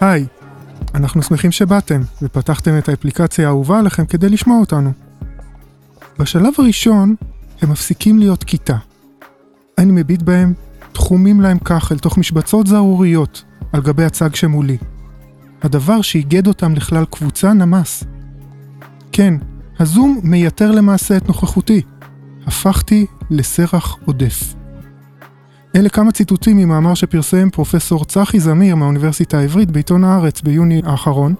היי, אנחנו שמחים שבאתם ופתחתם את האפליקציה האהובה עליכם כדי לשמוע אותנו. בשלב הראשון, הם מפסיקים להיות כיתה. אני מביט בהם, תחומים להם כך אל תוך משבצות זערוריות על גבי הצג שמולי. הדבר שאיגד אותם לכלל קבוצה נמס. כן, הזום מייתר למעשה את נוכחותי. הפכתי לסרח עודף. אלה כמה ציטוטים ממאמר שפרסם פרופסור צחי זמיר מהאוניברסיטה העברית בעיתון הארץ ביוני האחרון,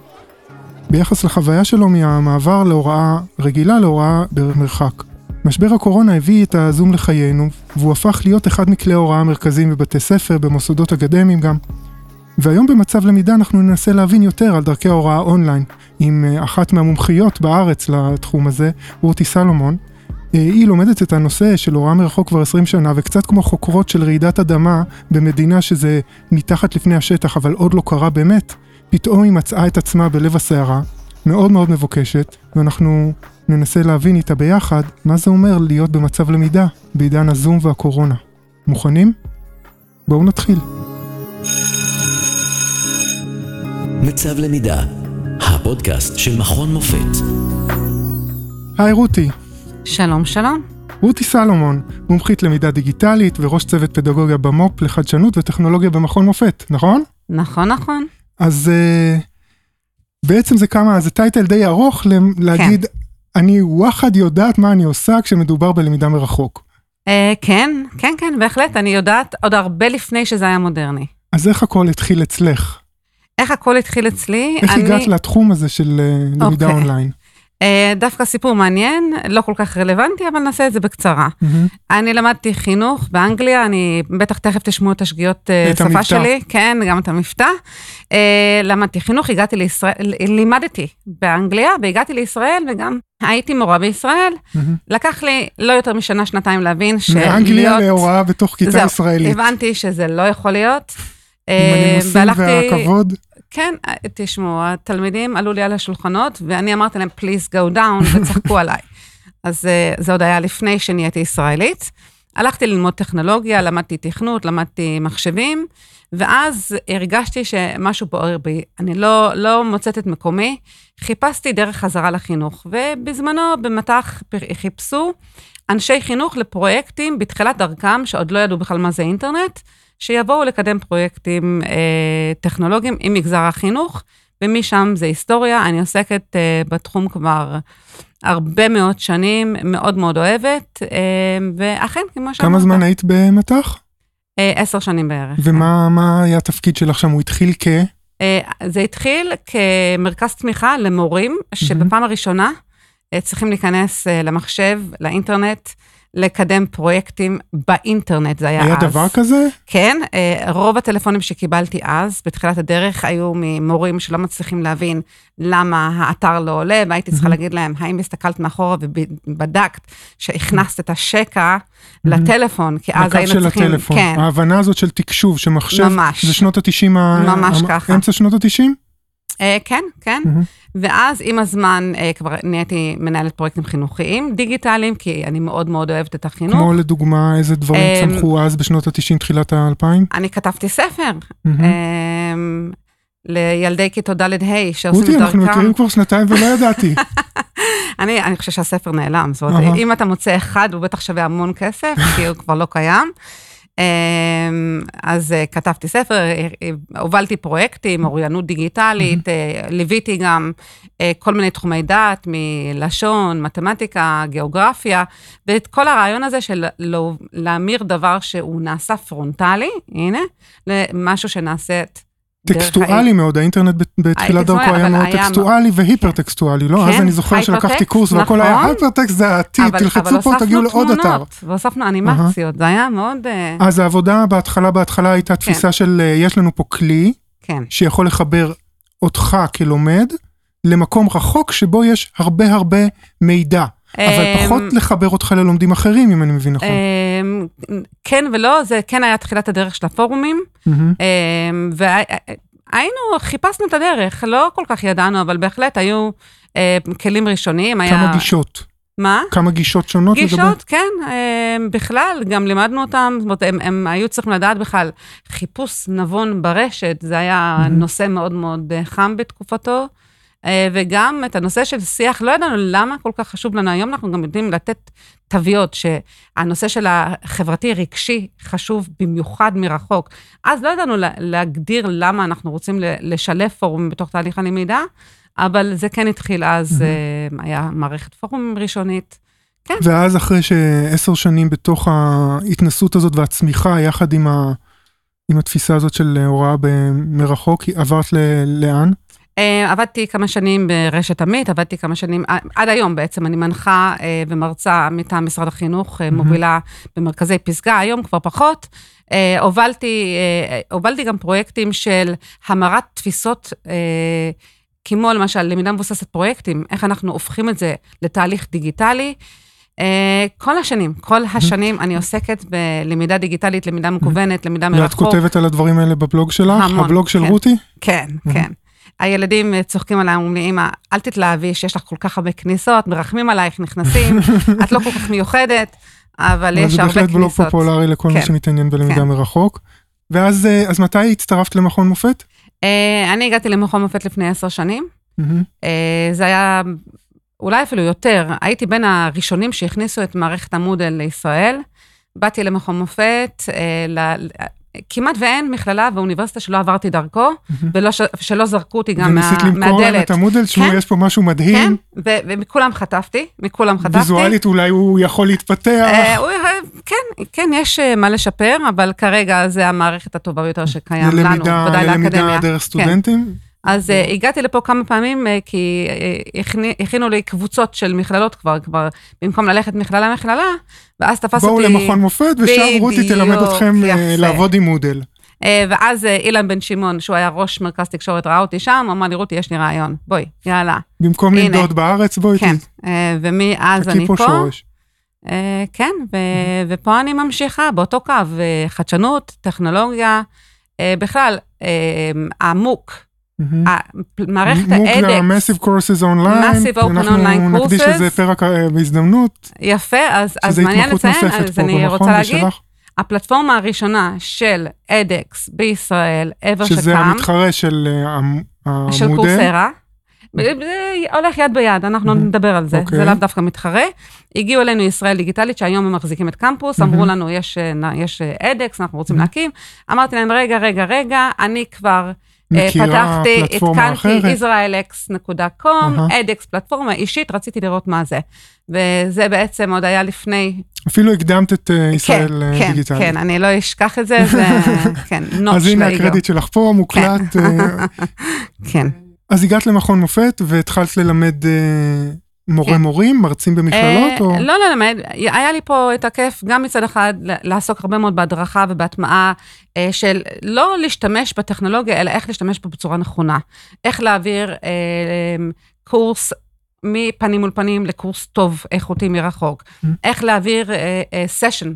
ביחס לחוויה שלו מהמעבר להוראה רגילה להוראה במרחק. משבר הקורונה הביא את הזום לחיינו, והוא הפך להיות אחד מכלי ההוראה המרכזיים בבתי ספר, במוסדות אקדמיים גם. והיום במצב למידה אנחנו ננסה להבין יותר על דרכי ההוראה אונליין, עם אה, אחת מהמומחיות בארץ לתחום הזה, רותי סלומון. אה, היא לומדת את הנושא של הוראה מרחוק כבר 20 שנה, וקצת כמו חוקרות של רעידת אדמה במדינה שזה מתחת לפני השטח, אבל עוד לא קרה באמת, פתאום היא מצאה את עצמה בלב הסערה, מאוד מאוד מבוקשת, ואנחנו ננסה להבין איתה ביחד מה זה אומר להיות במצב למידה בעידן הזום והקורונה. מוכנים? בואו נתחיל. מצב למידה, הפודקאסט של מכון מופת. היי רותי, שלום, שלום. רותי סלומון, מומחית למידה דיגיטלית וראש צוות פדגוגיה במו"פ לחדשנות וטכנולוגיה במכון מופת, נכון? נכון, נכון. אז uh, בעצם זה כמה, זה טייטל די ארוך ל- להגיד, אני וואחד יודעת מה אני עושה כשמדובר בלמידה מרחוק. Uh, כן, כן, כן, בהחלט, אני יודעת עוד הרבה לפני שזה היה מודרני. אז איך הכל התחיל אצלך? איך הכל התחיל אצלי? איך אני... הגעת לתחום הזה של uh, למידה אוקיי. אונליין? Uh, דווקא סיפור מעניין, לא כל כך רלוונטי, אבל נעשה את זה בקצרה. מהמם. אני למדתי חינוך באנגליה, אני בטח תכף תשמעו את השגיאות uh, את שפה המבטא. שלי, כן, גם את המבטא. Uh, למדתי חינוך, הגעתי לישראל, לימדתי באנגליה, והגעתי לישראל, וגם הייתי מורה בישראל. מהמם. לקח לי לא יותר משנה, שנתיים להבין מאנגליה שלהיות- להוראה בתוך כיתה זהו, ישראלית. הבנתי שזה לא יכול להיות. עם אה, הנימוסים והכבוד. כן, אה, תשמעו, התלמידים עלו לי על השולחנות, ואני אמרתי להם, please go down, וצחקו עליי. אז אה, זה עוד היה לפני שנהייתי ישראלית. הלכתי ללמוד טכנולוגיה, למדתי תכנות, למדתי מחשבים, ואז הרגשתי שמשהו בוער בי. אני לא, לא מוצאת את מקומי. חיפשתי דרך חזרה לחינוך, ובזמנו במטח חיפשו אנשי חינוך לפרויקטים בתחילת דרכם, שעוד לא ידעו בכלל מה זה אינטרנט, שיבואו לקדם פרויקטים אה, טכנולוגיים עם מגזר החינוך, ומשם זה היסטוריה. אני עוסקת אה, בתחום כבר הרבה מאוד שנים, מאוד מאוד אוהבת, אה, ואכן, כמו שאמרת, כמה זמן היית במטח? אה, עשר שנים בערך. ומה מה היה התפקיד שלך שם? הוא התחיל כ... אה, זה התחיל כמרכז תמיכה למורים, שבפעם הראשונה אה, צריכים להיכנס אה, למחשב, לאינטרנט, לקדם פרויקטים באינטרנט, זה היה אז. היה דבר כזה? כן, אה, רוב הטלפונים שקיבלתי אז, בתחילת הדרך, היו ממורים שלא מצליחים להבין למה האתר לא עולה, והייתי צריכה להגיד להם, האם הסתכלת מאחורה ובדקת שהכנסת את השקע לטלפון, כי אז לקו היינו של צריכים... הטלפון. כן, ההבנה הזאת של תקשוב, שמחשב, ממש. זה שנות ה-90, ממש ככה. אמצע שנות ה-90? אה, כן, כן. מהמם. ואז עם הזמן אה, כבר נהייתי מנהלת פרויקטים חינוכיים דיגיטליים, כי אני מאוד מאוד אוהבת את החינוך. כמו לדוגמה, איזה דברים אמ, צמחו אז בשנות ה-90, תחילת ה-2000? אני כתבתי ספר מהמם. אה, לילדי כיתות ד'-ה' שעושים רותי, את אנחנו דרכם. מכירים כבר שנתיים ולא ידעתי. אני, אני חושבת שהספר נעלם, זאת. אומרת, אם אתה מוצא אחד, הוא בטח שווה המון כסף, כי הוא כבר לא קיים. אמ, אז אה, כתבתי ספר, אה, אה, הובלתי פרויקטים, אוריינות דיגיטלית, ליוויתי גם כל מיני תחומי דעת, מלשון, מתמטיקה, גיאוגרפיה, ואת כל הרעיון הזה של להמיר דבר שהוא נעשה פרונטלי, הנה, למשהו שנעשית טקסטואלי מאוד, האינטרנט בתחילת דרכו היה מאוד היה טקסטואלי והיפר-טקסטואלי, לא? אז כן, אני זוכר שלקחתי קורס והכל היה נכון. hypertext זה העתיד, תלחצו פה, תגיעו לעוד אתר. והוספנו אנימציות, זה היה מאוד... אה, אז העבודה בהתחלה, בהתחלה הייתה תפיסה של אה, יש לנו פה כלי כן. שיכול לחבר אותך כלומד למקום רחוק שבו יש הרבה הרבה מידע, אבל אמ, פחות לחבר אותך ללומדים אחרים, אם אני מבין נכון. אמ, כן ולא, זה כן היה תחילת הדרך של הפורומים. אמ, והיינו, חיפשנו את הדרך, לא כל כך ידענו, אבל בהחלט היו אה, כלים ראשוניים. היה- כמה גישות. מה? כמה גישות שונות גישות, לגבי? כן, אה, בכלל, גם לימדנו אותם, זאת אומרת, הם, הם היו צריכים לדעת בכלל, חיפוש נבון ברשת, זה היה mm-hmm. נושא מאוד מאוד אה, חם בתקופתו. אה, וגם את הנושא של שיח, לא ידענו למה כל כך חשוב לנו. היום אנחנו גם יודעים לתת תוויות, שהנושא של החברתי-רגשי חשוב במיוחד מרחוק. אז לא ידענו להגדיר למה אנחנו רוצים לשלב פורומים בתוך תהליך הלמידה, אבל זה כן התחיל אז, mm-hmm. היה מערכת פורום ראשונית. כן. ואז אחרי שעשר שנים בתוך ההתנסות הזאת והצמיחה, יחד עם, ה, עם התפיסה הזאת של הוראה מרחוק, עברת ל, לאן? Uh, עבדתי כמה שנים ברשת עמית, עבדתי כמה שנים, uh, עד היום בעצם, אני מנחה uh, ומרצה מטעם משרד החינוך. מובילה במרכזי פסגה, היום כבר פחות. הובלתי, הובלתי גם פרויקטים של המרת תפיסות, כמו למשל למידה מבוססת פרויקטים, איך אנחנו הופכים את זה לתהליך דיגיטלי. כל השנים, כל השנים אני עוסקת בלמידה דיגיטלית, למידה מקוונת, למידה מרחוק. ואת כותבת על הדברים האלה בבלוג שלך? המון, הבלוג של כן, רותי? כן, כן. הילדים אה, צוחקים עליי, אומרים לי, אמא, אל תתלהבי שיש לך כל כך הרבה כניסות, מרחמים עלייך, נכנסים, את לא כל כך מיוחדת, אבל יש הרבה כניסות. זה בהחלט בלוג פופולרי לכל כן, מי שמתעניין בלמידה כן. מרחוק. ואז, אה, אז מתי הצטרפת למכון מופת? אה, אני הגעתי למכון מופת לפני עשר שנים. זה היה אולי אפילו יותר, הייתי בין הראשונים שהכניסו את מערכת המודל לישראל. באתי למכון מופת, כמעט ואין מכללה ואוניברסיטה שלא עברתי דרכו, ושלא זרקו אותי גם מהדלת. וניסית למכור להם את המודל, תשמעו, כן, יש פה משהו מדהים. כן, ומכולם חטפתי, מכולם חטפתי. ויזואלית אולי הוא יכול להתפתח. אה, כן, כן, יש אה, מה לשפר, אבל כרגע זה המערכת הטובה ביותר שקיים לנו, ודאי לאקדמיה. ללמידה דרך סטודנטים? אז uh, הגעתי לפה כמה פעמים, uh, כי uh, הכני, הכינו לי קבוצות של מכללות כבר, כבר במקום ללכת מכללה-מכללה, ואז תפס בואו אותי... בואו למכון מופת, ושם רותי תלמד אתכם יפה. לעבוד עם מודל. Uh, ואז uh, אילן בן שמעון, שהוא היה ראש מרכז תקשורת, ראה אותי שם, אמר לי, רותי, יש לי רעיון, בואי, יאללה. במקום לנדוד בארץ, בואי כן, uh, ומאז אני פה. שורש. Uh, כן, ו- ופה אני ממשיכה, באותו קו, uh, חדשנות, טכנולוגיה, uh, בכלל, uh, המוק, מערכת האדקס. מוק ל-Massive Courses Online. Massive Open Online Courses. אנחנו נקדיש לזה פרק אה, בהזדמנות. יפה, אז מעניין לציין, אז אני רוצה להגיד, הפלטפורמה הראשונה של אדקס בישראל, ever שקם. שזה המתחרה של אה, המודל. של קורסרה. זה הולך יד ביד, אנחנו נדבר על זה, זה לאו דווקא מתחרה. הגיעו אלינו ישראל דיגיטלית, שהיום הם מחזיקים את קמפוס, אמרו לנו, יש אדקס, אנחנו רוצים להקים. אמרתי להם, רגע, רגע, רגע, אני כבר... מכירה פלטפורמה אחרת. פתחתי, israelx.com, edx פלטפורמה אישית, רציתי לראות מה זה. וזה בעצם עוד היה לפני... אפילו הקדמת את אה, ישראל כן, כן דיגיטלית. כן, כן, אני לא אשכח את זה, זה, כן, נוט אז הנה הקרדיט שלך פה, מוקלט. אה. כן. אז הגעת למכון מופת והתחלת ללמד אה, מורה כן. מורים, מרצים במכללות? אה, או... לא ללמד, היה לי פה את הכיף גם מצד אחד לעסוק הרבה מאוד בהדרכה ובהטמעה אה, של לא להשתמש בטכנולוגיה, אלא איך להשתמש בה בצורה נכונה. איך להעביר אה, קורס מפנים מול פנים לקורס טוב, איכותי מרחוק. Mm-hmm. איך להעביר session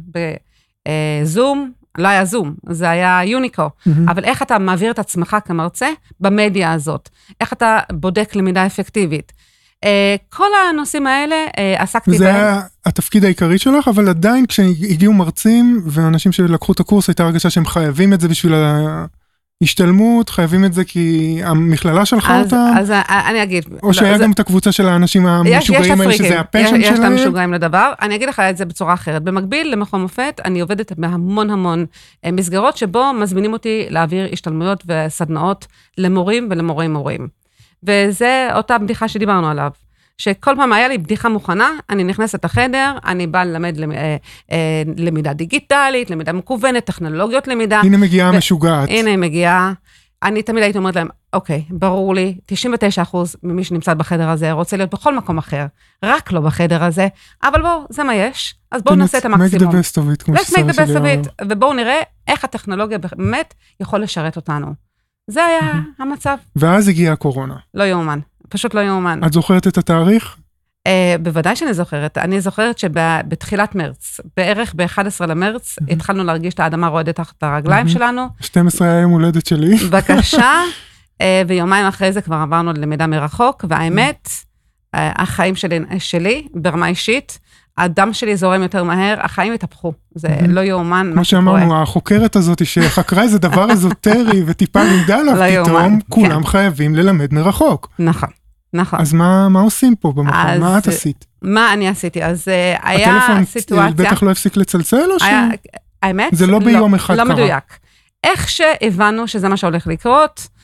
בזום, לא היה זום, זה היה יוניקו, mm-hmm. אבל איך אתה מעביר את עצמך כמרצה במדיה הזאת? איך אתה בודק למידה אפקטיבית? אה, כל הנושאים האלה אה, עסקתי בהם. זה היה התפקיד העיקרי שלך, אבל עדיין כשהגיעו מרצים ואנשים שלקחו את הקורס, הייתה הרגשה שהם חייבים את זה בשביל ההשתלמות, חייבים את זה כי המכללה שלחה אז, אותם? אז אני אגיד. או שהיה זה... גם את הקבוצה של האנשים המשוגעים האלה, שזה ה passion שלהם? יש את המשוגעים לדבר. אני אגיד לך את זה בצורה אחרת. במקביל למכון מופת, אני עובדת בהמון המון אה, מסגרות, שבו מזמינים אותי להעביר השתלמויות וסדנאות למורים ולמורי מורים. וזה אותה בדיחה שדיברנו עליו. שכל פעם היה לי בדיחה מוכנה, אני נכנסת לחדר, אני באה ללמד למ, אה, אה, למידה דיגיטלית, למידה מקוונת, טכנולוגיות למידה. הנה מגיעה ו- משוגעת. הנה היא מגיעה. אני תמיד הייתי אומרת להם, אוקיי, ברור לי, 99% ממי שנמצא בחדר הזה רוצה להיות בכל מקום אחר, רק לא בחדר הזה, אבל בואו, זה מה יש, אז בואו נעשה את המקסימום. make the best of it, כמו שסבא שלי אמר. ובואו נראה איך הטכנולוגיה באמת יכול לשרת אותנו. זה היה המצב. ואז הגיעה הקורונה. לא יאומן, פשוט לא יאומן. את זוכרת את התאריך? Uh, בוודאי שאני זוכרת. אני זוכרת שבתחילת מרץ, בערך ב-11 למרץ, mm-hmm. התחלנו להרגיש את האדמה רועדת תחת הרגליים mm-hmm. שלנו. 12 היה יום הולדת שלי. בבקשה, uh, ויומיים אחרי זה כבר עברנו ללמידה מרחוק, והאמת, אה, החיים שלי, שלי ברמה אישית, הדם שלי זורם יותר מהר, החיים התהפכו. זה. לא יאומן כמו מה שקורה. שאמרנו, החוקרת הזאת שחקרה איזה דבר אזוטרי וטיפה לימדה לא עליו, פתאום יאומן, כולם כן. חייבים ללמד מרחוק. נכון, נכון. אז מה מה עושים פה במקום? מה את עשית? מה אני עשיתי? אז אה, היה הטלפון סיטואציה... בטח לא הפסיק לצלצל או ש... האמת? זה לא ביום אחד לא קרה. מדויק. איך שהבנו שזה מה שהולך לקרות, אה,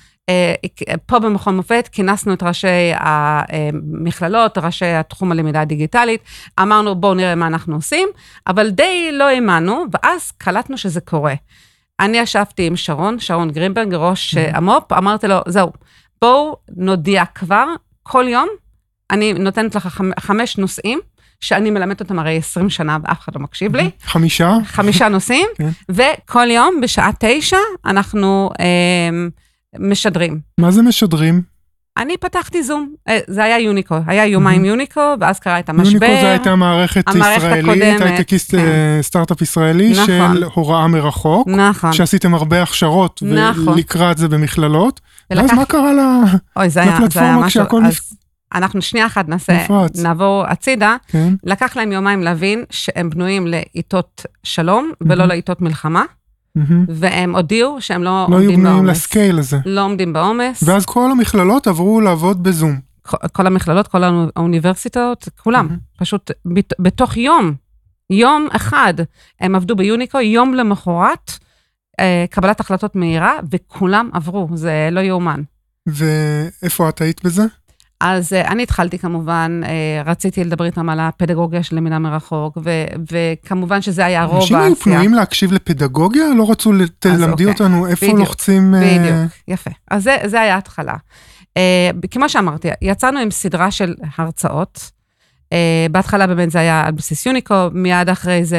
פה במכון מופת כינסנו את ראשי המכללות, ראשי התחום הלמידה הדיגיטלית, אמרנו בואו נראה מה אנחנו עושים, אבל די לא האמנו, ואז קלטנו שזה קורה. אני ישבתי עם שרון, שרון גרינברג, ראש אה, המו"פ, אמרתי לו, זהו, בואו נודיע כבר, כל יום, אני נותנת לך חמ- חמש נושאים, שאני מלמדת אותם הרי 20 שנה ואף אחד לא מקשיב לי. חמישה? חמישה נושאים, כן. וכל יום בשעה תשע אנחנו אה, משדרים. מה זה משדרים? אני פתחתי זום, אה, זה היה יוניקו, היה יומיים יוניקו, ואז קרה את המשבר. יוניקו זה הייתה מערכת ישראלית, הייטקיסט כן. אה, סטארט-אפ ישראלי נכון. של הוראה מרחוק, נכון, שעשיתם הרבה הכשרות נכון. ולקראת זה במכללות, ואז ולקח- מה קרה ל... אוי, זה היה, זה היה משהו, כשהכל אז אנחנו שנייה אחת נעשה, נפרץ. נעבור הצידה, כן? לקח להם יומיים להבין שהם בנויים לעיתות שלום ולא מהמם. לעיתות מלחמה. והם הודיעו שהם לא לא היו עומדים בנויים בעומס. לסקייל הזה. לא עומדים בעומס. ואז כל המכללות עברו לעבוד בזום. כל- כל המכללות, כל האוני- האוניברסיטאות, כולם, מהמם. פשוט בת- בתוך יום, יום אחד, הם עבדו ביוניקו, יום למחרת, אה, קבלת החלטות מהירה, וכולם עברו, זה לא יאומן. ואיפה את היית בזה? אז אה, אני התחלתי כמובן, אה, רציתי לדבר איתם על הפדגוגיה של למידה מרחוק, ו- וכמובן שזה היה רוב אנשים היו. פנויים להקשיב לפדגוגיה? לא רצו תלמדי אוקיי. אותנו איפה בדיוק, לוחצים... אה, בדיוק, יפה. אז זה, זה היה ההתחלה. אה, כמו שאמרתי, יצאנו עם סדרה של הרצאות. בהתחלה באמת זה היה על בסיס יוניקו, מיד אחרי זה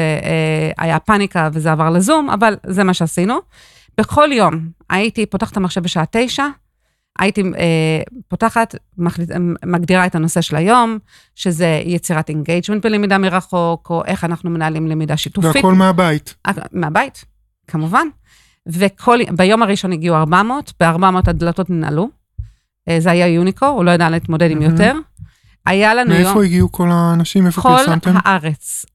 היה פאניקה וזה עבר לזום, אבל זה מה שעשינו. בכל יום הייתי פותחת את המחשב בשעה תשע, הייתי אה, פותחת, מחליט, מגדירה את הנושא של היום, שזה יצירת engagement בלמידה מרחוק, או איך אנחנו מנהלים למידה שיתופית. והכל מהבית. אה, מהבית, כמובן. וביום הראשון הגיעו 400, ב-400 הדלתות ננעלו. אה, זה היה יוניקו, הוא לא ידע להתמודד עם מהמם. יותר. היה לנו יום, מאיפה הגיעו כל האנשים? איפה כל פרסמתם? הארץ,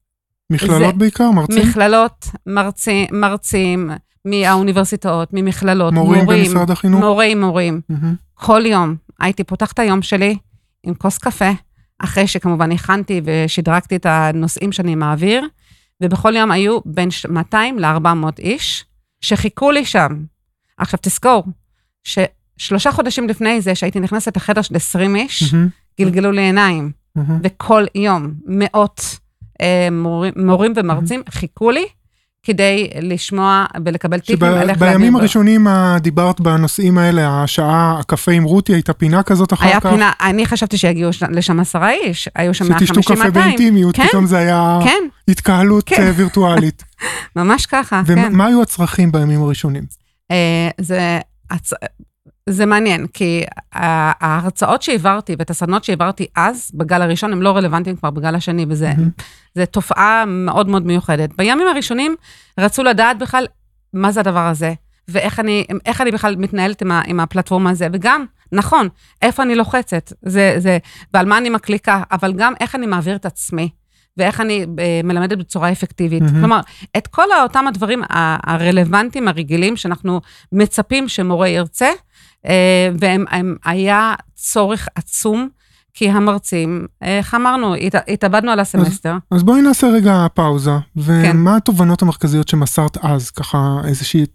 מכללות בעיקר? מרצים? מכללות, מרצים, מרצים מהאוניברסיטאות, ממכללות, מורים מורים, במשרד החינוך? מורים, מורים. מהמם. כל יום הייתי פותחת היום שלי עם כוס קפה, אחרי שכמובן הכנתי ושדרגתי את הנושאים שאני מעביר, ובכל יום היו בין ש- 200 ל-400 איש שחיכו לי שם. עכשיו תזכור, ששלושה חודשים לפני זה, שהייתי נכנסת לחדר של 20 איש, מהמם. גלגלו לי עיניים, מהמם. וכל יום מאות אה, מורים, מורים ומרצים חיכו לי כדי לשמוע ולקבל טיפים על איך שבימים להעביר. הראשונים אה, דיברת בנושאים האלה, השעה, הקפה עם רותי, הייתה פינה כזאת אחר היה כך. פינה, אני חשבתי שיגיעו לשם עשרה איש, היו שם שתשתו 150-200. קפה באינטימיות, כן, פתאום זה היה כן, התקהלות כן. אה, וירטואלית. ממש ככה, כן. ומה היו הצרכים בימים הראשונים? אה, זה, הצ... זה מעניין, כי ההרצאות שהעברתי ואת הסדנות שהעברתי אז, בגל הראשון, הם לא רלוונטיים כבר בגל השני, וזה. זה תופעה מאוד מאוד מיוחדת. בימים הראשונים רצו לדעת בכלל מה זה הדבר הזה, ואיך אני, אני בכלל מתנהלת עם, ה, עם הפלטפורמה הזה, וגם, נכון, איפה אני לוחצת, זה, זה, ועל מה אני מקליקה, אבל גם איך אני מעביר את עצמי. ואיך אני אה, מלמדת בצורה אפקטיבית. מהמם. כלומר, את כל אותם הדברים הרלוונטיים, הרגילים, שאנחנו מצפים שמורה ירצה, אה, והם הם, היה צורך עצום, כי המרצים, אה, איך אמרנו, הת, התאבדנו על הסמסטר. אז בואי נעשה רגע פאוזה, כן. ומה התובנות המרכזיות שמסרת אז, ככה איזושהי...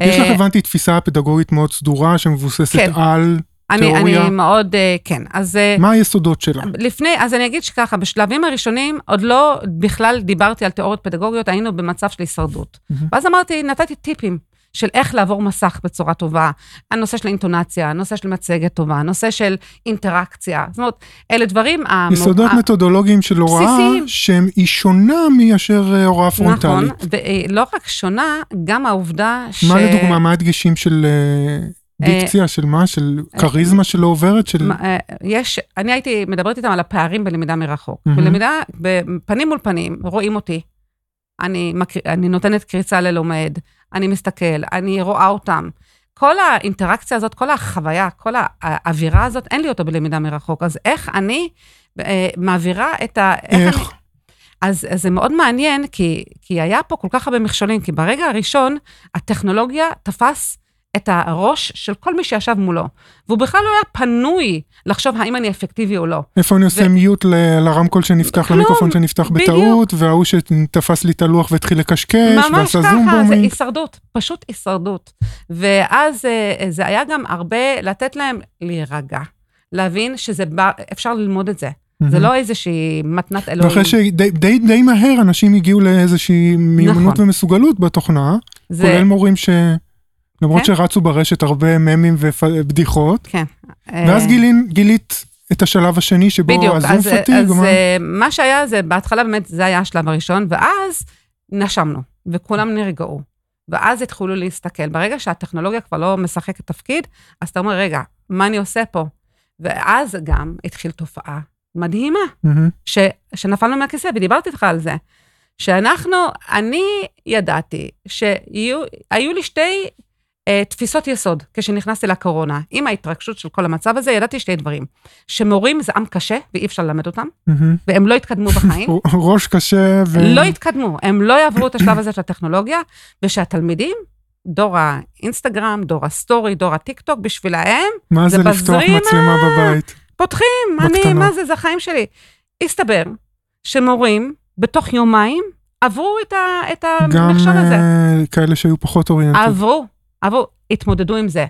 יש לך, אה, הבנתי, תפיסה פדגוגית מאוד סדורה שמבוססת כן. על... אני, תיאוריה. אני מאוד, כן. אז מה היסודות שלה? לפני, אז אני אגיד שככה, בשלבים הראשונים עוד לא בכלל דיברתי על תיאוריות פדגוגיות, היינו במצב של הישרדות. מהמם. ואז אמרתי, נתתי טיפים של איך לעבור מסך בצורה טובה, הנושא של אינטונציה, הנושא של מצגת טובה, הנושא של אינטראקציה. זאת אומרת, אלה דברים... המ- יסודות ה- מתודולוגיים של הוראה, בסיסיים. שהם היא שונה מאשר אה, הוראה פרונטלית. נכון, ולא רק שונה, גם העובדה ש... מה לדוגמה, מה הדגשים של אה, דיקציה, של מה? של כריזמה שלא עוברת? של... אה, יש, אני הייתי מדברת איתם על הפערים בלמידה מרחוק. בלמידה, בפנים מול פנים, רואים אותי. אני, מקר... אני נותנת קריצה ללומד, אני מסתכל, אני רואה אותם. כל האינטראקציה הזאת, כל החוויה, כל האווירה הזאת, אין לי אותו בלמידה מרחוק. אז איך אני אה, מעבירה את ה... איך? אני, אז, אז זה מאוד מעניין, כי, כי היה פה כל כך הרבה מכשולים, כי ברגע הראשון, הטכנולוגיה תפס את הראש של כל מי שישב מולו, והוא בכלל לא היה פנוי לחשוב האם אני אפקטיבי או לא. איפה אני עושה ו- מיוט ל- לרמקול שנפתח, כלום, למיקרופון שנפתח בדיוק. בטעות, וההוא שתפס לי את הלוח והתחיל לקשקש, ממש ועשה ככה, זום זה בומינג. הישרדות, פשוט הישרדות. ואז אה, זה היה גם הרבה לתת להם להירגע, להבין שזה בא, אפשר ללמוד את זה. זה לא איזושהי מתנת אלוהים. ואחרי שדי די, די מהר אנשים הגיעו לאיזושהי מיומנות נכון. ומסוגלות בתוכנה, זה, כולל מורים ש... למרות כן. שרצו ברשת הרבה ממים ובדיחות, כן. ואז אה, גילין, גילית את השלב השני שבו בדיוק, הזום אז, פתיג, אז מה? אה, מה שהיה זה, בהתחלה באמת זה היה השלב הראשון, ואז נשמנו, וכולם נרגעו. ואז התחילו להסתכל. ברגע שהטכנולוגיה כבר לא משחקת תפקיד, אז אתה אומר, רגע, מה אני עושה פה? ואז גם התחיל תופעה מדהימה, מהמם. ש, שנפלנו מהכיסא, ודיברתי איתך על זה. שאנחנו, אני ידעתי שהיו היו לי שתי תפיסות יסוד כשנכנסתי לקורונה. עם ההתרגשות של כל המצב הזה, ידעתי שתי דברים. שמורים זה עם קשה ואי אפשר ללמד אותם. והם לא יתקדמו בחיים. ראש קשה ו... לא יתקדמו, הם לא יעברו את השלב הזה של הטכנולוגיה, ושהתלמידים, דור האינסטגרם, דור ה story, דור הטיקטוק, בשבילהם, מה זה זה לפתוח. מצלמה בבית? פותחים, אני, בקטנה. מה זה, זה החיים שלי. הסתבר שמורים, בתוך יומיים, עברו את, גם המכשול הזה. אה, כאלה שהיו פחות oriented. עברו, עברו, התמודדו עם זה.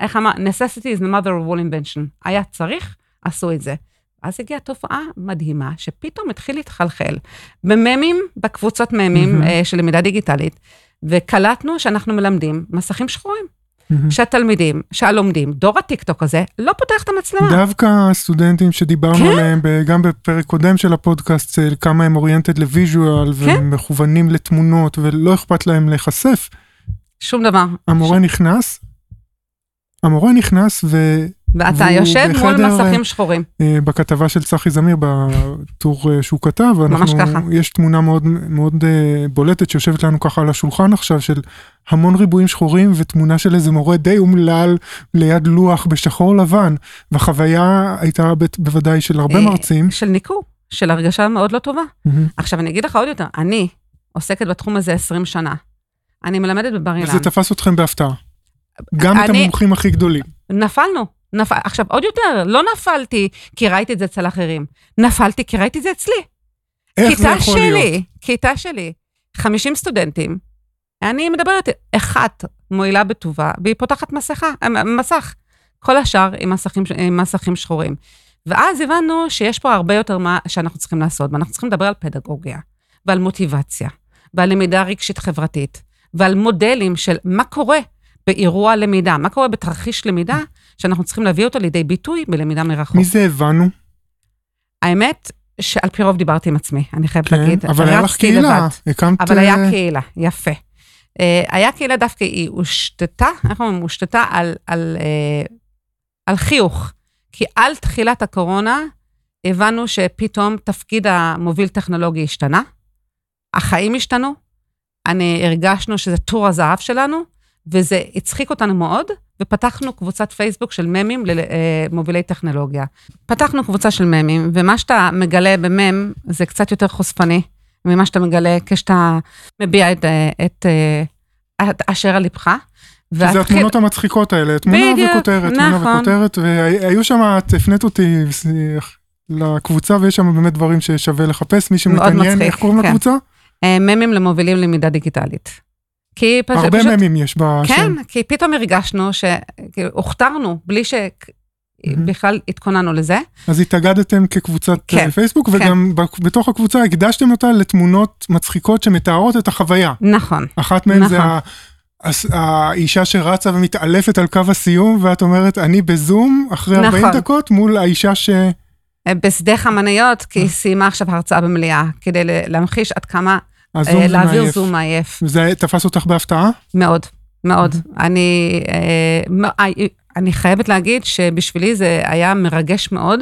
איך אמר, necessity is the mother of all invention. היה צריך, עשו את זה. אז הגיעה תופעה מדהימה, שפתאום התחיל להתחלחל בממים, בקבוצות ממים. אה, של למידה דיגיטלית, וקלטנו שאנחנו מלמדים מסכים שחורים. מהמם. שהתלמידים, שהלומדים, דור הטיקטוק הזה, לא פותח את המצלמה. דווקא הסטודנטים שדיברנו כן. עליהם גם בפרק קודם של הפודקאסט, כמה הם oriented ל visual כן. ומכוונים לתמונות ולא אכפת להם להיחשף, שום דבר. המורה נכנס, המורה נכנס ואתה והוא יושב מול בחדר, מסכים שחורים. ובכתבה של צחי זמיר בטור אה, שהוא כתב, ממש אנחנו, ככה. יש תמונה מאוד מאוד אה, בולטת שיושבת לנו ככה על השולחן עכשיו של המון ריבועים שחורים ותמונה של איזה מורה די אומלל ליד לוח בשחור לבן, והחוויה הייתה ב- בוודאי של הרבה אה, מרצים. של ניכור, של הרגשה מאוד לא טובה. מהמם. עכשיו, אני אגיד לך עוד יותר, אני עוסקת בתחום הזה 20 שנה. אני מלמדת בבר אילן. וזה תפס אתכם בהפתעה. גם את אני- המומחים הכי גדולים. נפלנו. נפל, עכשיו, עוד יותר, לא נפלתי כי ראיתי את זה אצל אחרים, נפלתי כי ראיתי את זה אצלי. איך זה יכול שלי, להיות? כיתה שלי, 50 סטודנטים, אני מדברת, אחת מועילה בטובה, והיא פותחת מסכה, אה, מסך. כל השאר עם מסכים, עם מסכים שחורים. ואז הבנו שיש פה הרבה יותר מה שאנחנו צריכים לעשות, ואנחנו צריכים לדבר על פדגוגיה, ועל מוטיבציה, ועל למידה רגשית חברתית, ועל מודלים של מה קורה באירוע למידה, מה קורה בתרחיש למידה, שאנחנו צריכים להביא אותו לידי ביטוי בלמידה מרחוק. מי זה הבנו? האמת, שעל פי רוב דיברתי עם עצמי, אני חייבת כן, להגיד. אבל היה לך קהילה, לבד. הקמת... אבל היה אה, קהילה, יפה. אה, היה קהילה דווקא, היא הושתתה, איך אומרים, הושתתה על, על, אה, על חיוך. כי על תחילת הקורונה הבנו שפתאום תפקיד המוביל טכנולוגי השתנה, החיים השתנו, אני, הרגשנו שזה טור הזהב שלנו, וזה הצחיק אותנו מאוד, ופתחנו קבוצת פייסבוק של ממים למובילי טכנולוגיה. פתחנו קבוצה של ממים, ומה שאתה מגלה במם זה קצת יותר חושפני ממה שאתה מגלה כשאתה מביע את, אה, את, אה, את אשר על לבך. והתחיל- התמונות המצחיקות האלה, תמונה בדיוק, וכותרת, תמונה נכון. וכותרת, והיו שם, את הפנית אותי לקבוצה ויש שם באמת דברים ששווה לחפש, מי שמתעניין, מצחיק, איך קוראים כן. לקבוצה? אה, ממים למובילים למידה דיגיטלית. כי פשוט, הרבה פשוט, ממים יש בשם. כן, כי פתאום הרגשנו שהוכתרנו בלי שבכלל התכוננו לזה. אז התאגדתם כקבוצת כן, אה, פייסבוק, וגם ב- בתוך הקבוצה הקדשתם אותה לתמונות מצחיקות שמתארות את החוויה. נכון. אחת מהן זה נכון. ה- הס- האישה שרצה ומתעלפת על קו הסיום, ואת אומרת, אני בזום אחרי 40 נכון. דקות מול האישה ש... אה, בשדה חמניות, כי. היא סיימה עכשיו הרצאה במליאה, כדי להמחיש עד כמה אה, זה להעביר. זום מעייף. וזה תפס אותך בהפתעה? מאוד, מאוד. אני, אה, אני חייבת להגיד שבשבילי זה היה מרגש מאוד,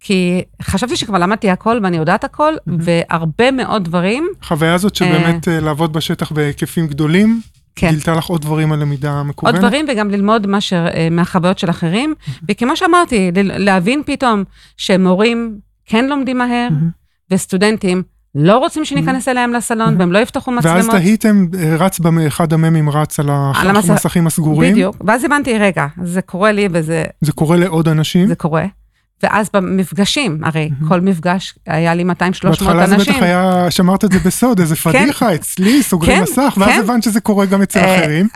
כי חשבתי שכבר למדתי הכל ואני יודעת הכל, והרבה מאוד דברים, החוויה הזאת שבאמת אה, לעבוד בשטח בהיקפים גדולים, כן. גילתה לך עוד דברים על למידה עוד מקוונת? דברים וגם ללמוד מה ש... אה, מהחוויות של אחרים. וכמו שאמרתי, להבין פתאום שמורים כן לומדים מהר, מהמם. וסטודנטים לא רוצים שניכנס אליהם לסלון, והם לא יפתחו ואז מצלמות. תהיתם, אה, רץ באחד הממים רץ על המסכים הסגורים. בדיוק. ואז הבנתי, רגע, זה קורה לי וזה זה קורה לעוד אנשים. זה קורה. ואז במפגשים, הרי כל מפגש היה לי 200-300 בהתחלה זה בטח אנשים. היה, שמרת את זה בסוד, איזה פדיחה, אצלי, סוגרים כן, מסך, ואז כן. הבנת שזה קורה גם אצל אה, אחרים.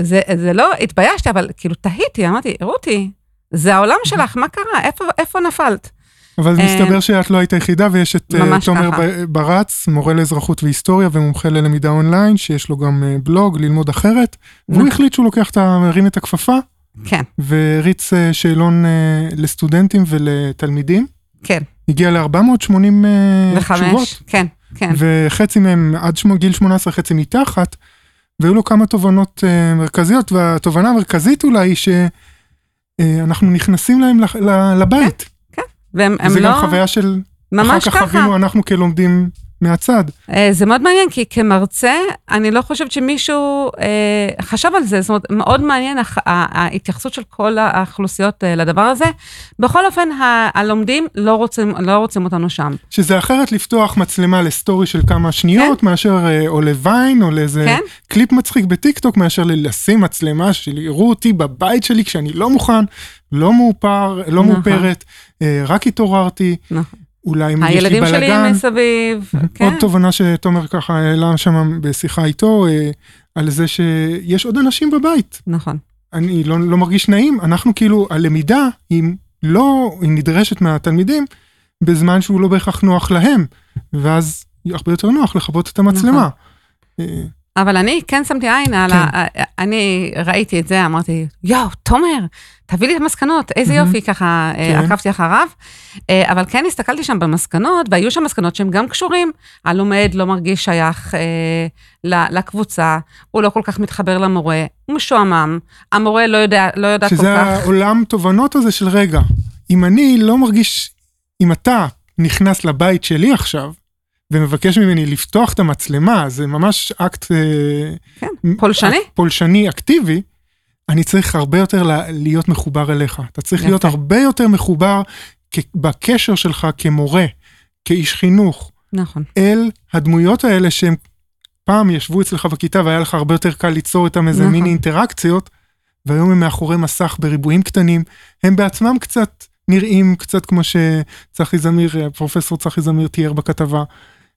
זה, זה לא, התביישתי, אבל כאילו תהיתי, אמרתי, רותי, זה העולם שלך, מה קרה? איפה, איפה נפלת? אבל אה, מסתבר שאת לא היית היחידה, ויש את אה, תומר ברץ, מורה לאזרחות והיסטוריה ומומחה ללמידה אונליין, שיש לו גם אה, בלוג, ללמוד אחרת, והוא נכון. החליט שהוא לוקח את ה... מרים את הכפפה, כן, והריץ אה, שאלון אה, לסטודנטים ולתלמידים. כן, הגיע ל-480 וחמש, תשובות, כן, כן, וחצי מהם עד שמו, גיל 18, חצי מתחת, והיו לו כמה תובנות אה, מרכזיות, והתובנה המרכזית אולי היא שאנחנו נכנסים להם לבית. והם הם זה לא, גם חוויה של, ממש אחר כך ככה. חווינו אנחנו כלומדים מהצד. אה, זה מאוד מעניין, כי כמרצה, אני לא חושבת שמישהו אה, חשב על זה, זאת אומרת, מאוד מעניין הח- ההתייחסות של כל האוכלוסיות אה, לדבר הזה. בכל אופן, ה- הלומדים לא רוצים, לא רוצים אותנו שם. שזה אחרת לפתוח מצלמה לסטורי של כמה שניות, מאשר אה, או לוויין או לאיזה כן? קליפ מצחיק בטיקטוק, מאשר לשים מצלמה שיראו אותי בבית שלי כשאני לא מוכן, לא מאופר, לא נכון. מאופרת, אה, רק התעוררתי, נכון. אולי אם יש לי הילדים שלי בלאגן. מסביב, כן, עוד תובנה שתומר ככה העלה שם בשיחה איתו, אה, על זה שיש עוד אנשים בבית. נכון, אני לא, לא מרגיש נעים, אנחנו כאילו, הלמידה היא לא, היא נדרשת מהתלמידים בזמן שהוא לא בהכרח נוח להם, ואז הרבה יותר נוח לכבות את המצלמה. אה, אבל אני כן שמתי עין על ה... אני ראיתי את זה, אמרתי, יואו, תומר, תביא לי את המסקנות, איזה מהמם. יופי, ככה אה, כן. עקבתי אחריו. אה, אבל כן הסתכלתי שם במסקנות, והיו שם מסקנות שהן גם קשורים. הלומד לא מרגיש שייך אה, לקבוצה, הוא לא כל כך מתחבר למורה, הוא משועמם, המורה לא יודע, לא יודע כל שזה כך. העולם תובנות הזה של רגע, אם אני לא מרגיש, אם אתה נכנס לבית שלי עכשיו, ומבקש ממני לפתוח את המצלמה, זה ממש אקט... אה, כן, פולשני. אקט פולשני אקטיבי, אני צריך הרבה יותר להיות מחובר אליך. אתה צריך יפה. להיות הרבה יותר מחובר בקשר שלך כמורה, כאיש חינוך, נכון, אל הדמויות האלה שהם פעם ישבו אצלך בכיתה והיה לך הרבה יותר קל ליצור איתם איזה נכון. מיני אינטראקציות, והיום הם מאחורי מסך בריבועים קטנים, הם בעצמם קצת נראים קצת כמו שצחי זמיר, פרופסור צחי זמיר תיאר בכתבה, אה,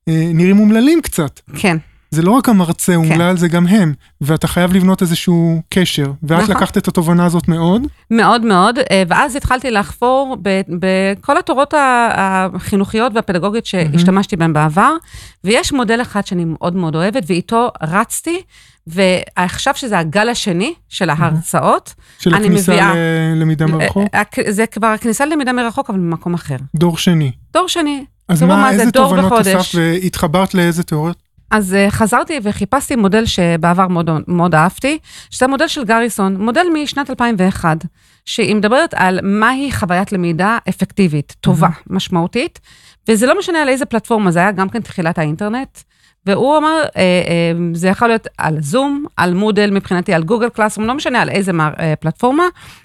נראים אומללים קצת. כן, זה לא רק המרצה אומלל, זה גם הם, ואתה חייב לבנות איזשהו קשר, ואת נכון. לקחת את התובנה הזאת מאוד, מאוד מאוד, אה, ואז התחלתי לחפור בכל התורות החינוכיות והפדגוגיות שהשתמשתי בהן בעבר, ויש מודל אחד שאני מאוד מאוד אוהבת, ואיתו רצתי, ועכשיו שזה הגל השני של ההרצאות, של אני הכניסה מביאה. ללמידה מרחוק, אה, אה, זה כבר הכניסה ללמידה מרחוק, אבל במקום אחר. דור שני. דור שני, אז מה, מה זה, איזה תובנות. אספת והתחברת לאיזה תיאוריות? אז uh, חזרתי וחיפשתי מודל שבעבר מאוד, מאוד אהבתי, שזה המודל של גריסון, מודל משנת 2001, שהיא מדברת על מהי חוויית למידה אפקטיבית, טובה, mm-hmm. משמעותית, וזה לא משנה על איזה פלטפורמה, זה היה גם כן תחילת האינטרנט, והוא אמר, אה, אה, זה יכול להיות על זום, על מודל, מבחינתי על גוגל קלאסרום, לא משנה על איזה מר, אה, פלטפורמה,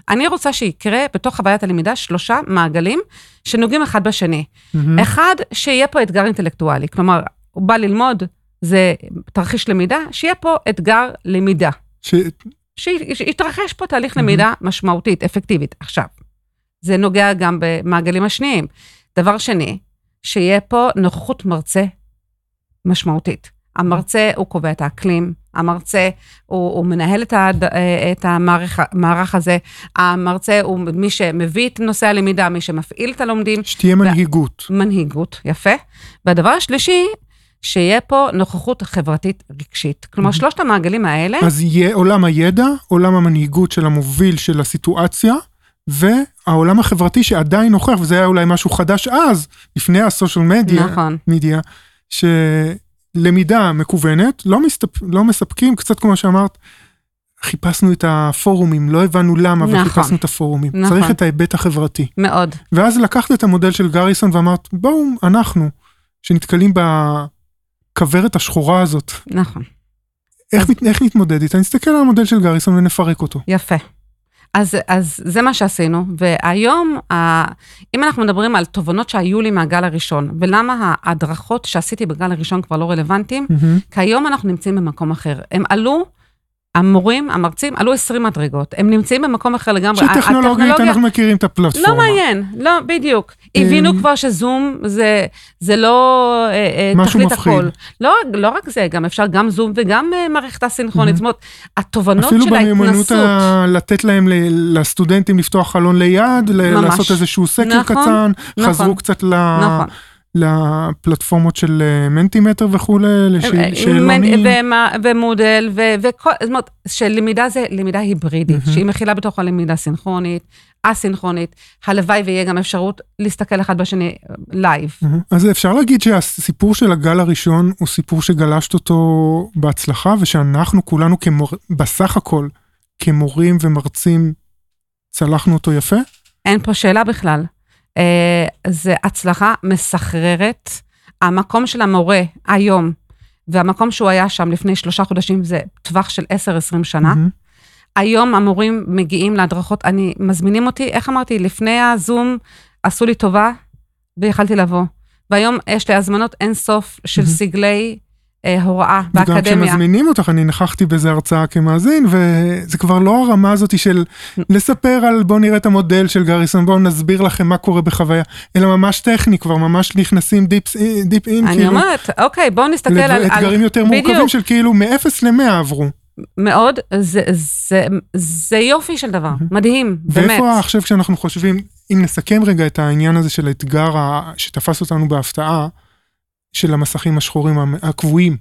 אני רוצה שיקרה בתוך חוויית הלמידה שלושה מעגלים שנוגעים אחד בשני. מהמם. אחד, שיהיה פה אתגר אינטלקטואלי, כלומר, הוא בא ללמוד, זה תרחיש למידה, שיהיה פה אתגר למידה. ש- שיתרחש פה תהליך למידה משמעותית, אפקטיבית. עכשיו, זה נוגע גם במעגלים השניים. דבר שני, שיהיה פה נוכחות מרצה משמעותית. המרצה, הוא קובע את האקלים, המרצה, הוא, הוא מנהל את, הד, את המערך, המערך הזה, המרצה הוא מי שמביא את נושא הלמידה, מי שמפעיל את הלומדים, שתהיה מנהיגות. מנהיגות, יפה. והדבר השלישי, שיהיה פה נוכחות חברתית רגשית. כלומר, שלושת המעגלים האלה, אז יהיה עולם הידע, עולם המנהיגות של המוביל של הסיטואציה, והעולם החברתי שעדיין נוכח, וזה היה אולי משהו חדש אז, לפני הסושיאל מדיה, נכון, מדיה, שלמידה מקוונת, לא, מסתפ... לא מספקים, קצת כמו שאמרת, חיפשנו את הפורומים, לא הבנו למה, אבל נכון. חיפשנו את הפורומים. נכון. צריך את ההיבט החברתי. מאוד. ואז לקחת את המודל של גריסון ואמרת, בואו, אנחנו, שנתקלים בכוורת השחורה הזאת, נכון. איך, אז- מת- איך נתמודד איתה? נסתכל על המודל של גריסון ונפרק אותו. יפה. אז, אז זה מה שעשינו, והיום, ה- אם אנחנו מדברים על תובנות שהיו לי מהגל הראשון, ולמה ההדרכות שעשיתי בגל הראשון כבר לא רלוונטיים, מהמם. כי היום אנחנו נמצאים במקום אחר. הם עלו, המורים, המרצים, עלו 20 מדרגות. הם נמצאים במקום אחר לגמרי. שטכנולוגית הטכנולוגיה- אנחנו מכירים את הפלטפורמה. לא מעניין, לא, בדיוק. הבינו אמ, כבר שזום זה, זה לא אה, אה, משהו תכלית מפחיד. הכל. לא, לא רק זה, גם אפשר גם זום וגם אה, מערכת הסינכרונית. זאת אומרת, התובנות אפילו של במיומנות ההתנסות. ה... לתת להם ל... לסטודנטים לפתוח חלון ליד, ל... ממש. לעשות איזשהו סקר נכון, קטן, נכון. חזרו קצת ל... נכון. לפלטפורמות של אה, מנטימטר וכולי. אה, שאלונים. ומה- ומודל, וכל, זאת אומרת, שלמידה זה למידה היברידית. שהיא מכילה בתוכה למידה סינכרונית, א-סינכרונית, הלוואי ויהיה גם אפשרות להסתכל אחד בשני live. אז אפשר להגיד שהסיפור של הגל הראשון הוא סיפור שגלשת אותו בהצלחה, ושאנחנו כולנו כמור... בסך הכל, כמורים ומרצים, צלחנו אותו יפה? אין פה שאלה בכלל. אה, זה הצלחה מסחררת. המקום של המורה היום, והמקום שהוא היה שם לפני שלושה חודשים, זה טווח של 10-20 שנה. מהמם. היום המורים מגיעים להדרכות, אני, מזמינים אותי, איך אמרתי, לפני הזום עשו לי טובה ויכלתי לבוא. והיום יש לי הזמנות אין סוף של מהמם. סגלי אה, הוראה וגם באקדמיה. כשמזמינים אותך, אני נכחתי באיזה הרצאה כמאזין, וזה כבר לא הרמה הזאת של לספר על בואו נראה את המודל של גריסון, בואו נסביר לכם מה קורה בחוויה, אלא ממש טכני, כבר ממש נכנסים deep, deep in, אני כאילו, אומרת, אוקיי, בואו נסתכל על... על... לאתגרים יותר מורכבים בדיוק. של כאילו מ-0 ל-100 עברו. מאוד, זה, זה, זה יופי של דבר, מדהים, באמת. ואיפה עכשיו כשאנחנו חושבים, אם נסכם רגע את העניין הזה של האתגר שתפס אותנו בהפתעה, של המסכים השחורים הקבועים.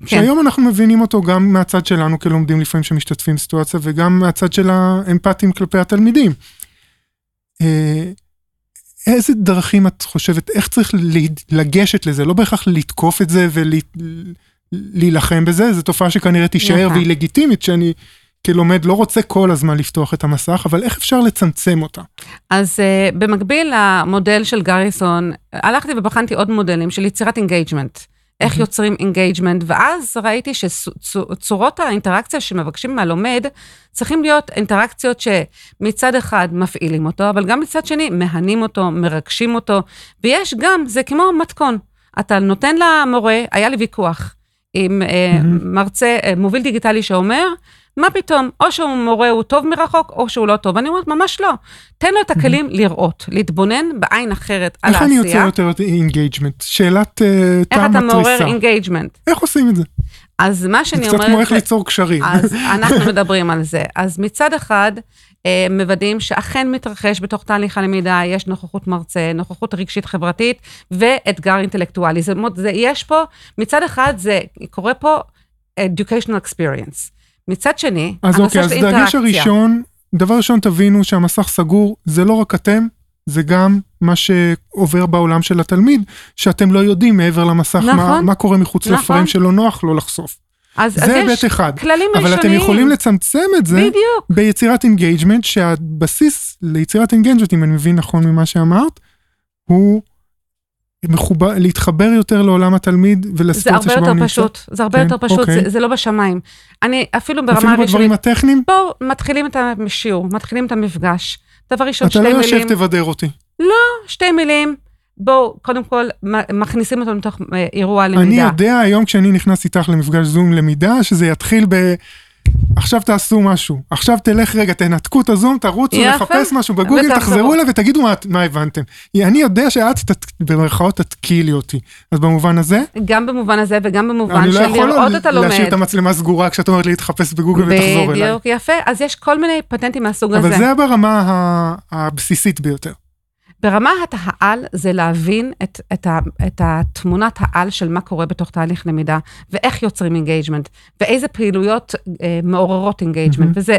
כן. שהיום אנחנו מבינים אותו גם מהצד שלנו כלומדים לפעמים שמשתתפים בסיטואציה וגם מהצד של האמפתיים כלפי התלמידים. אה, איזה דרכים את חושבת, איך צריך לגשת לזה, לא בהכרח לתקוף את זה ולהילחם בזה, זו תופעה שכנראה תישאר נכון. והיא לגיטימית, שאני כלומד לא רוצה כל הזמן לפתוח את המסך, אבל איך אפשר לצמצם אותה? אז uh, במקביל למודל של גריסון, הלכתי ובחנתי עוד מודלים של יצירת engagement. איך מהמם. יוצרים engagement, ואז ראיתי שצורות האינטראקציה שמבקשים מהלומד צריכים להיות אינטראקציות שמצד אחד מפעילים אותו, אבל גם מצד שני מהנים אותו, מרגשים אותו, ויש גם, זה כמו מתכון. אתה נותן למורה, היה לי ויכוח עם אה, מהמם. מרצה, אה, מוביל דיגיטלי שאומר, מה פתאום, או שהוא מורה הוא טוב מרחוק, או שהוא לא טוב. אני אומרת, ממש לא. תן לו את הכלים לראות, להתבונן בעין אחרת על איך אני העשייה. יוצר יותר engagement? שאלת איך טעם אתה מעורר. engagement. איך עושים את זה? אז מה זה שאני קצת אומרת... כמו איך זה- ליצור קשרים. אז אנחנו מדברים על זה. אז מצד אחד, אה, מוודאים שאכן מתרחש בתוך תהליך הלמידה, יש נוכחות מרצה, נוכחות רגשית חברתית ואתגר אינטלקטואלי. זאת אומרת, זה, יש פה, מצד אחד זה קורה פה educational experience. מצד שני, אז אוקיי, אז דגש. הראשון, דבר ראשון תבינו שהמסך סגור, זה לא רק אתם, זה גם מה שעובר בעולם של התלמיד, שאתם לא יודעים מעבר למסך מה, נכון. מה קורה מחוץ נכון. לפריים שלא נוח לו לחשוף. אז, זה היבט אחד. כללים אבל ראשוניים. אתם יכולים לצמצם את זה בדיוק. ביצירת engagement, שהבסיס ליצירת engagement, אם אני מבין נכון ממה שאמרת, הוא מחובר, להתחבר יותר לעולם התלמיד ולסיטואציה הרבה שבה הוא יותר נמצא. פשוט, זה הרבה כן, יותר פשוט, אוקיי. זה, זה לא בשמיים. אני אפילו ברמה אפילו הראשונית, בדברים הטכניים, בואו, מתחילים את השיעור, מתחילים את המפגש. דבר ראשון, אתה שתי לא מילים. יושב תבדר אותי. שתי מילים, בואו, קודם כל, מכניסים אותו לתוך אה, אירוע אני למידה. יודע היום כשאני נכנס איתך למפגש זום למידה, שזה יתחיל ב... עכשיו תעשו משהו, עכשיו תלך רגע, תנתקו את הזום, תרוצו יפה. לחפש משהו בגוגל. תחזרו אליי ותגידו מה, מה הבנתם. אני יודע שאת, תת, במרכאות, תתקילי אותי. אז במובן הזה, גם במובן הזה וגם במובן אני לא של יכול לראות את הלומד. להשאיר את המצלמה סגורה כשאת אומרת לי לך תחפש בגוגל ותחזור אליי. בדיוק, יפה. אז יש כל מיני פטנטים מהסוג אבל הזה. זה ברמה הבסיסית ביותר. ברמת העל זה להבין את, את, ה, את התמונת העל של מה קורה בתוך תהליך למידה, ואיך יוצרים engagement, ואיזה פעילויות אה, מעוררות engagement, מהמם. וזה,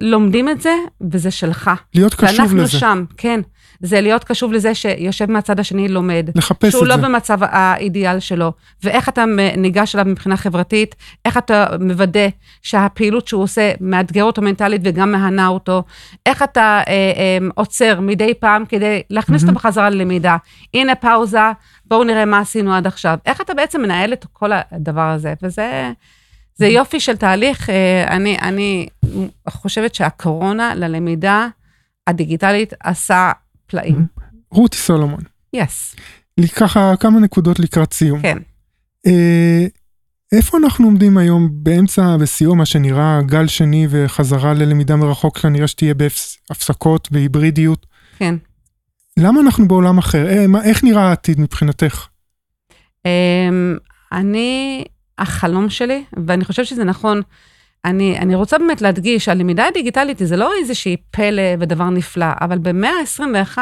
לומדים את זה, וזה שלך. להיות קשוב ואנחנו לזה, שם, כן. זה להיות קשוב לזה שיושב מהצד השני לומד. לחפש שהוא את לא זה. במצב האידיאל שלו, ואיך אתה ניגש אליו מבחינה חברתית, איך אתה מוודא שהפעילות שהוא עושה מאתגר אותו מנטלית וגם מהנה אותו, איך אתה אה, אה, עוצר מדי פעם כדי להכניס אותו מהמם. בחזרה ללמידה. הנה פאוזה, בואו נראה מה עשינו עד עכשיו. איך אתה בעצם מנהל את כל הדבר הזה, וזה זה יופי של תהליך. אה, אני, אני חושבת שהקורונה ללמידה הדיגיטלית עשה פלאים. רותי סולומון, יס, ככה כמה נקודות לקראת סיום. כן. אה, איפה אנחנו עומדים היום באמצע, בסיום מה שנראה גל שני וחזרה ללמידה מרחוק, כנראה שתהיה בהפסקות, בהיברידיות. כן. למה אנחנו בעולם אחר? אה, מה, איך נראה העתיד מבחינתך? אמ, אני, החלום שלי, ואני חושבת שזה נכון, אני, אני רוצה באמת להדגיש, הלמידה הדיגיטלית זה לא איזושהי פלא ודבר נפלא, אבל במאה ה-21,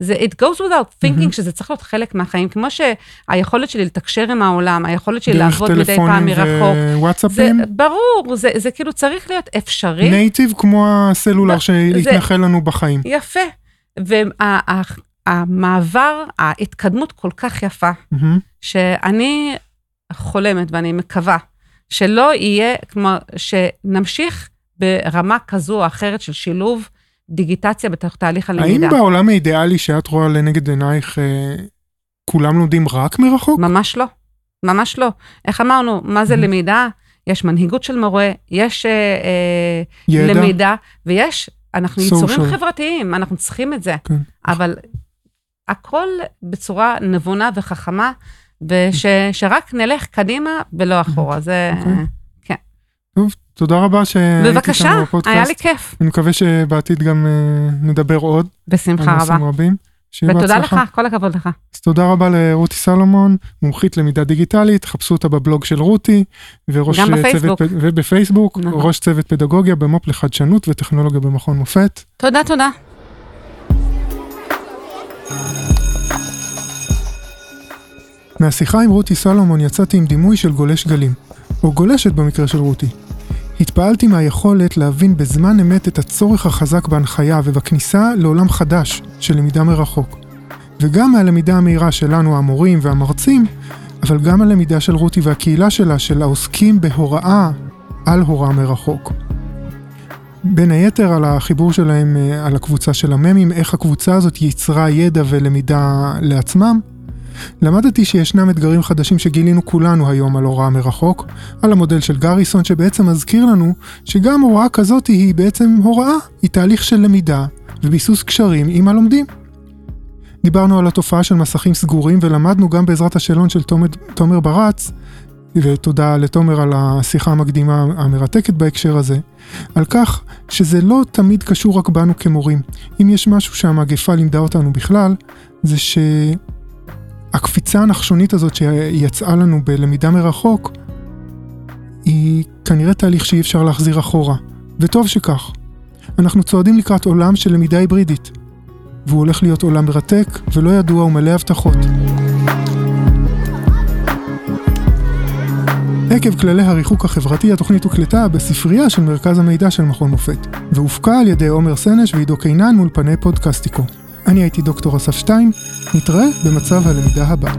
זה it goes without thinking, Mhm. שזה צריך להיות חלק מהחיים, כמו שהיכולת שלי לתקשר עם העולם, היכולת שלי דרך לעבוד מדי פעם טלפונים מרחוק. זה ווואטסאפים? ברור, זה, זה כאילו צריך להיות אפשרי. נייטיב כמו הסלולר לא, שהתנחל לנו בחיים. יפה. והמעבר, ההתקדמות כל כך יפה, מהמם. שאני חולמת ואני מקווה שלא יהיה, כלומר, שנמשיך ברמה כזו או אחרת של שילוב דיגיטציה בתוך תהליך האם הלמידה. בעולם האידיאלי שאת רואה לנגד עינייך, אה, כולם לומדים רק מרחוק? ממש לא, ממש לא. איך אמרנו, מה זה Mhm. למידה? יש מנהיגות של מורה, יש אה, אה, ידע? למידה, ויש, אנחנו יצורים. חברתיים, אנחנו צריכים את זה. כן. אבל הכל בצורה נבונה וחכמה, ושרק נלך קדימה ולא אחורה. זה... אוקיי. טוב, תודה רבה שהיית בבקשה, איתנו בפודקאסט. היה לי כיף. אני מקווה שבעתיד גם אה, נדבר עוד. בשמחה על רבה. נושאים רבים. ותודה. לך, כל הכבוד לך. אז תודה רבה לרותי סלומון, מומחית למידה דיגיטלית, חפשו אותה בבלוג של רותי, וראש גם צוות בפייסבוק. פ- ובפייסבוק, נכון. ראש צוות פדגוגיה במו"פ לחדשנות וטכנולוגיה במכון מופת. תודה, תודה. מהשיחה עם רותי סלומון יצאתי עם דימוי של גולש גלים, או גולשת במקרה של רותי. התפעלתי מהיכולת להבין בזמן אמת את הצורך החזק בהנחיה ובכניסה לעולם חדש של למידה מרחוק. וגם מהלמידה המהירה שלנו המורים והמרצים, אבל גם הלמידה של רותי והקהילה שלה, של העוסקים בהוראה על הוראה מרחוק. בין היתר על החיבור שלהם אה, על הקבוצה של הממים, איך הקבוצה הזאת ייצרה ידע ולמידה לעצמם, למדתי שישנם אתגרים חדשים שגילינו כולנו היום על הוראה מרחוק, על המודל של גריסון שבעצם מזכיר לנו שגם הוראה כזאת היא בעצם הוראה, היא תהליך של למידה וביסוס קשרים עם הלומדים. דיברנו על התופעה של מסכים סגורים ולמדנו גם בעזרת השאלון של תומר, תומר ברץ, ותודה לתומר על השיחה המקדימה המרתקת בהקשר הזה, על כך שזה לא תמיד קשור רק בנו כמורים. אם יש משהו שהמגפה לימדה אותנו בכלל, זה ש... הקפיצה הנחשונית הזאת שיצאה לנו בלמידה מרחוק, היא כנראה תהליך שאי אפשר להחזיר אחורה, וטוב שכך. אנחנו צועדים לקראת עולם של למידה היברידית, והוא הולך להיות עולם מרתק ולא ידוע ומלא הבטחות. עקב כללי הריחוק החברתי, התוכנית הוקלטה בספרייה של מרכז המידע של מכון מופת, והופקה על ידי עומר סנש ועידו קינן מול פני פודקאסטיקו. אני הייתי דוקטור אסף שטיין, נתראה במצב הלמידה הבא.